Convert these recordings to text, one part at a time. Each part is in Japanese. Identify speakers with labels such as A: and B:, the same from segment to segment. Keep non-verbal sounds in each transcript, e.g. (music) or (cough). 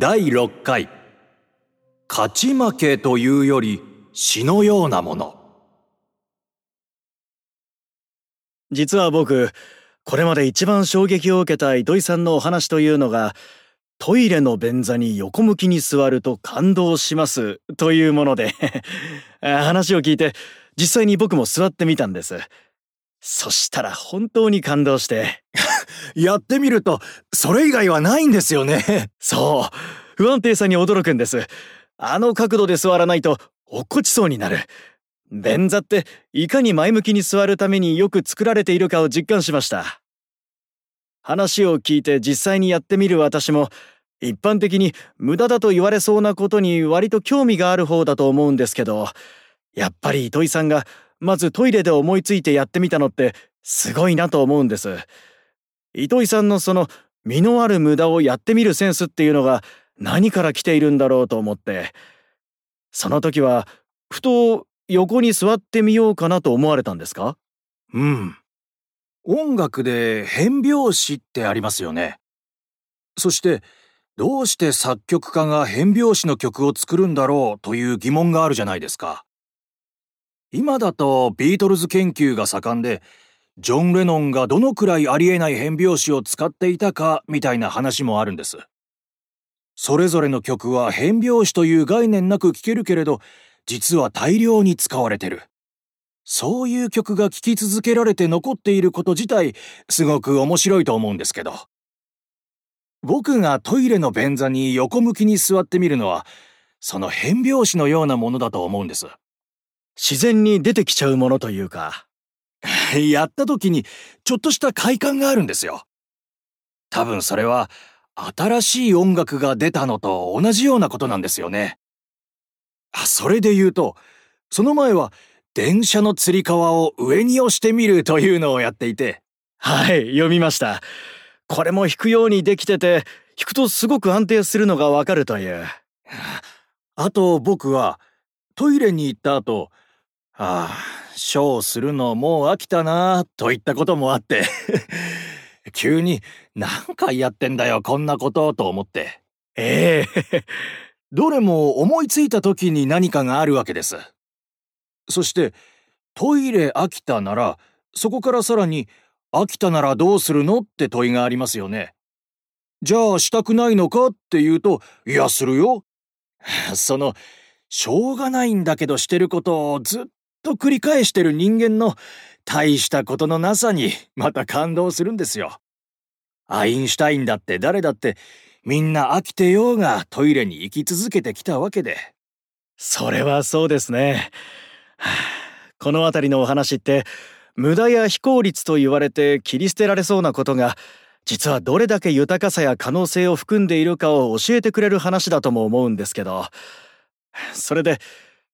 A: 第6回。勝ち負けというより詩のようなもの。
B: 実は僕これまで一番衝撃を受けた糸井さんのお話というのがトイレの便座に横向きに座ると感動しますというもので (laughs) 話を聞いて実際に僕も座ってみたんです。そしたら本当に感動して。(laughs)
A: やってみるとそれ以外はないんですよね。
B: そう。不安定さに驚くんです。あの角度で座らないと落っこちそうになる。便座っていかに前向きに座るためによく作られているかを実感しました。話を聞いて実際にやってみる私も一般的に無駄だと言われそうなことに割と興味がある方だと思うんですけどやっぱり糸井さんがまずトイレで思いついてやってみたのってすごいなと思うんです。糸井さんのその身のある無駄をやってみるセンスっていうのが何から来ているんだろうと思って。その時はふと横に座ってみようかなと思われたんですか？
A: うん。音楽で変拍子ってありますよね。そしてどうして作曲家が変拍子の曲を作るんだろうという疑問があるじゃないですか。今だとビートルズ研究が盛んでジョン・レノンがどのくらいありえない変拍子を使っていたかみたいな話もあるんです。それぞれの曲は変拍子という概念なく聴けるけれど、実は大量に使われてる。そういう曲が聴き続けられて残っていること自体、すごく面白いと思うんですけど。僕がトイレの便座に横向きに座ってみるのは、その変拍子のようなものだと思うんです。
B: 自然に出てきちゃうものというか。
A: やった時にちょっとした快感があるんですよ。多分それは新しい音楽が出たのと同じようなことなんですよね。それで言うと、その前は電車のつり革を上に押してみるというのをやっていて。
B: はい、読みました。これも弾くようにできてて、弾くとすごく安定するのがわかるという。
A: あと僕はトイレに行った後、ああ、ショーするのもう飽きたなといったこともあって (laughs) 急に何回やってんだよこんなことと思って。
B: ええ
A: どれも思いついた時に何かがあるわけです。そしてトイレ飽きたならそこからさらに飽きたならどうするのって問いがありますよね。じゃあしたくないのかって言うといやするよ。(laughs) そのしょうがないんだけどしてることをずっと繰り返してる人間の大したことのなさにまた感動するんですよ。アインシュタインだって誰だってみんな飽きてようがトイレに行き続けてきたわけで。
B: それはそうですね。この辺りのお話って無駄や非効率と言われて切り捨てられそうなことが実はどれだけ豊かさや可能性を含んでいるかを教えてくれる話だとも思うんですけどそれで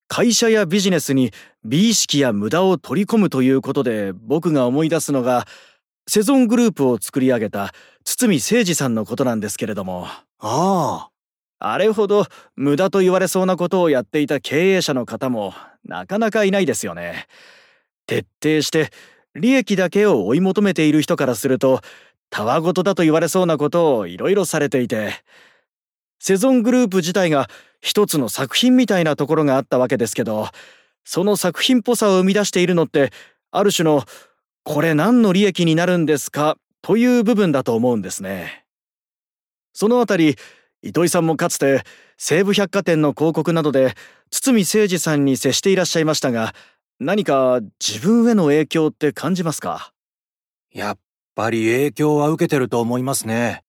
B: 会社やビジネスに美意識や無駄を取り込むということで僕が思い出すのがセゾングループを作り上げた堤誠二さんのことなんですけれども
A: ああ
B: あれほど無駄と言われそうなことをやっていた経営者の方もなかなかいないですよね。徹底して利益だけを追い求めている人からするとたわごとだと言われそうなことをいろいろされていてセゾングループ自体が一つの作品みたいなところがあったわけですけどその作品っぽさを生み出しているのってある種のこれ何の利益になるんですか？という部分だと思うんですね。そのあたり糸井さんもかつて西武百貨店の広告などで堤誠二さんに接していらっしゃいましたが何か自分への影響って感じますか？
A: やっぱり影響は受けてると思いますね。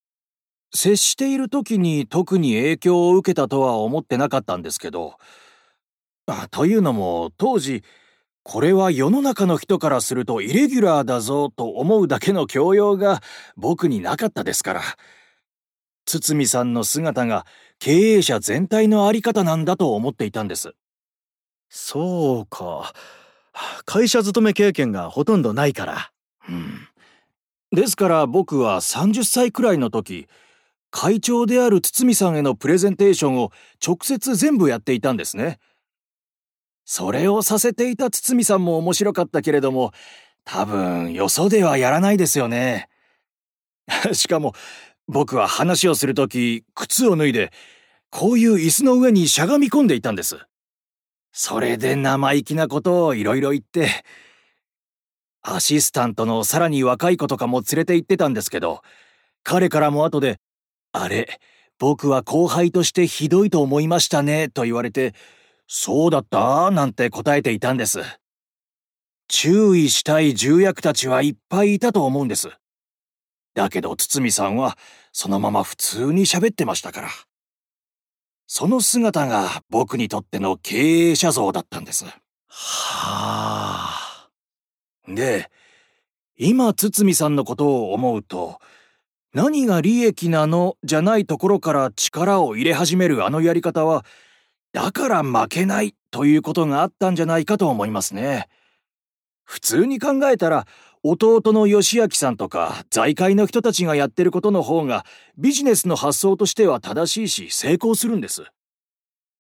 A: 接している時に特に影響を受けたとは思ってなかったんですけど。あというのも当時これは世の中の人からするとイレギュラーだぞと思うだけの教養が僕になかったですから。堤さんの姿が経営者全体のあり方なんだと思っていたんです。
B: そうか。会社勤め経験がほとんどないから。
A: うん。ですから僕は30歳くらいの時会長である堤さんへのプレゼンテーションを直接全部やっていたんですね。それをさせていた堤さんも面白かったけれども、多分よそではやらないですよね。(laughs) しかも、僕は話をするとき、靴を脱いで、こういう椅子の上にしゃがみ込んでいたんです。それで生意気なことをいろいろ言って、アシスタントのさらに若い子とかも連れて行ってたんですけど、彼からも後で、あれ、僕は後輩としてひどいと思いましたね、と言われて、そうだった？なんて答えていたんです。注意したい重役たちはいっぱいいたと思うんです。だけど堤さんはそのまま普通に喋ってましたから。その姿が僕にとっての経営者像だったんです。は
B: あ。
A: で、今堤さんのことを思うと、何が利益なのじゃないところから力を入れ始めるあのやり方は、だから負けないということがあったんじゃないかと思いますね。普通に考えたら、弟の義明さんとか財界の人たちがやってることの方がビジネスの発想としては正しいし成功するんです。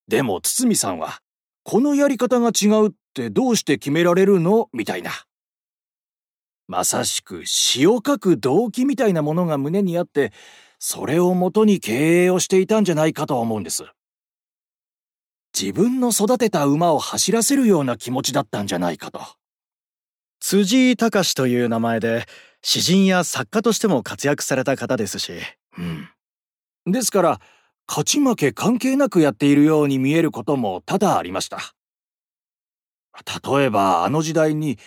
A: でも堤さんは、このやり方が違うってどうして決められるの？みたいな。まさしく詩を書く動機みたいなものが胸にあって、それをもとに経営をしていたんじゃないかと思うんです。自分の育てた馬を走らせるような気持ちだったんじゃないかと。
B: 辻井隆という名前で詩人や作家としても活躍された方ですし。
A: うん。ですから、勝ち負け関係なくやっているように見えることも多々ありました。例えばあの時代に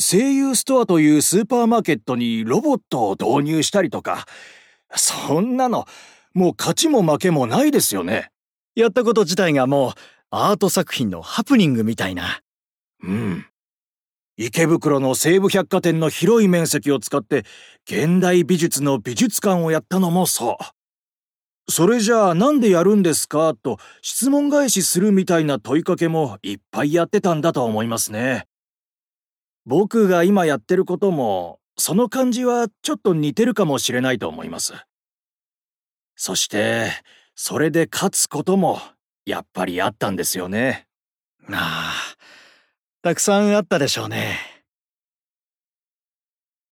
A: 声優ストアというスーパーマーケットにロボットを導入したりとか、そんなの、もう勝ちも負けもないですよね。
B: やったこと自体がもうアート作品のハプニングみたいな。
A: うん。池袋の西武百貨店の広い面積を使って現代美術の美術館をやったのもそう。それじゃあなんでやるんですかと質問返しするみたいな問いかけもいっぱいやってたんだと思いますね。僕が今やってることもその感じはちょっと似てるかもしれないと思います。そしてそれで勝つこともやっぱりあったんですよね。
B: ああ。たくさんあったでしょうね。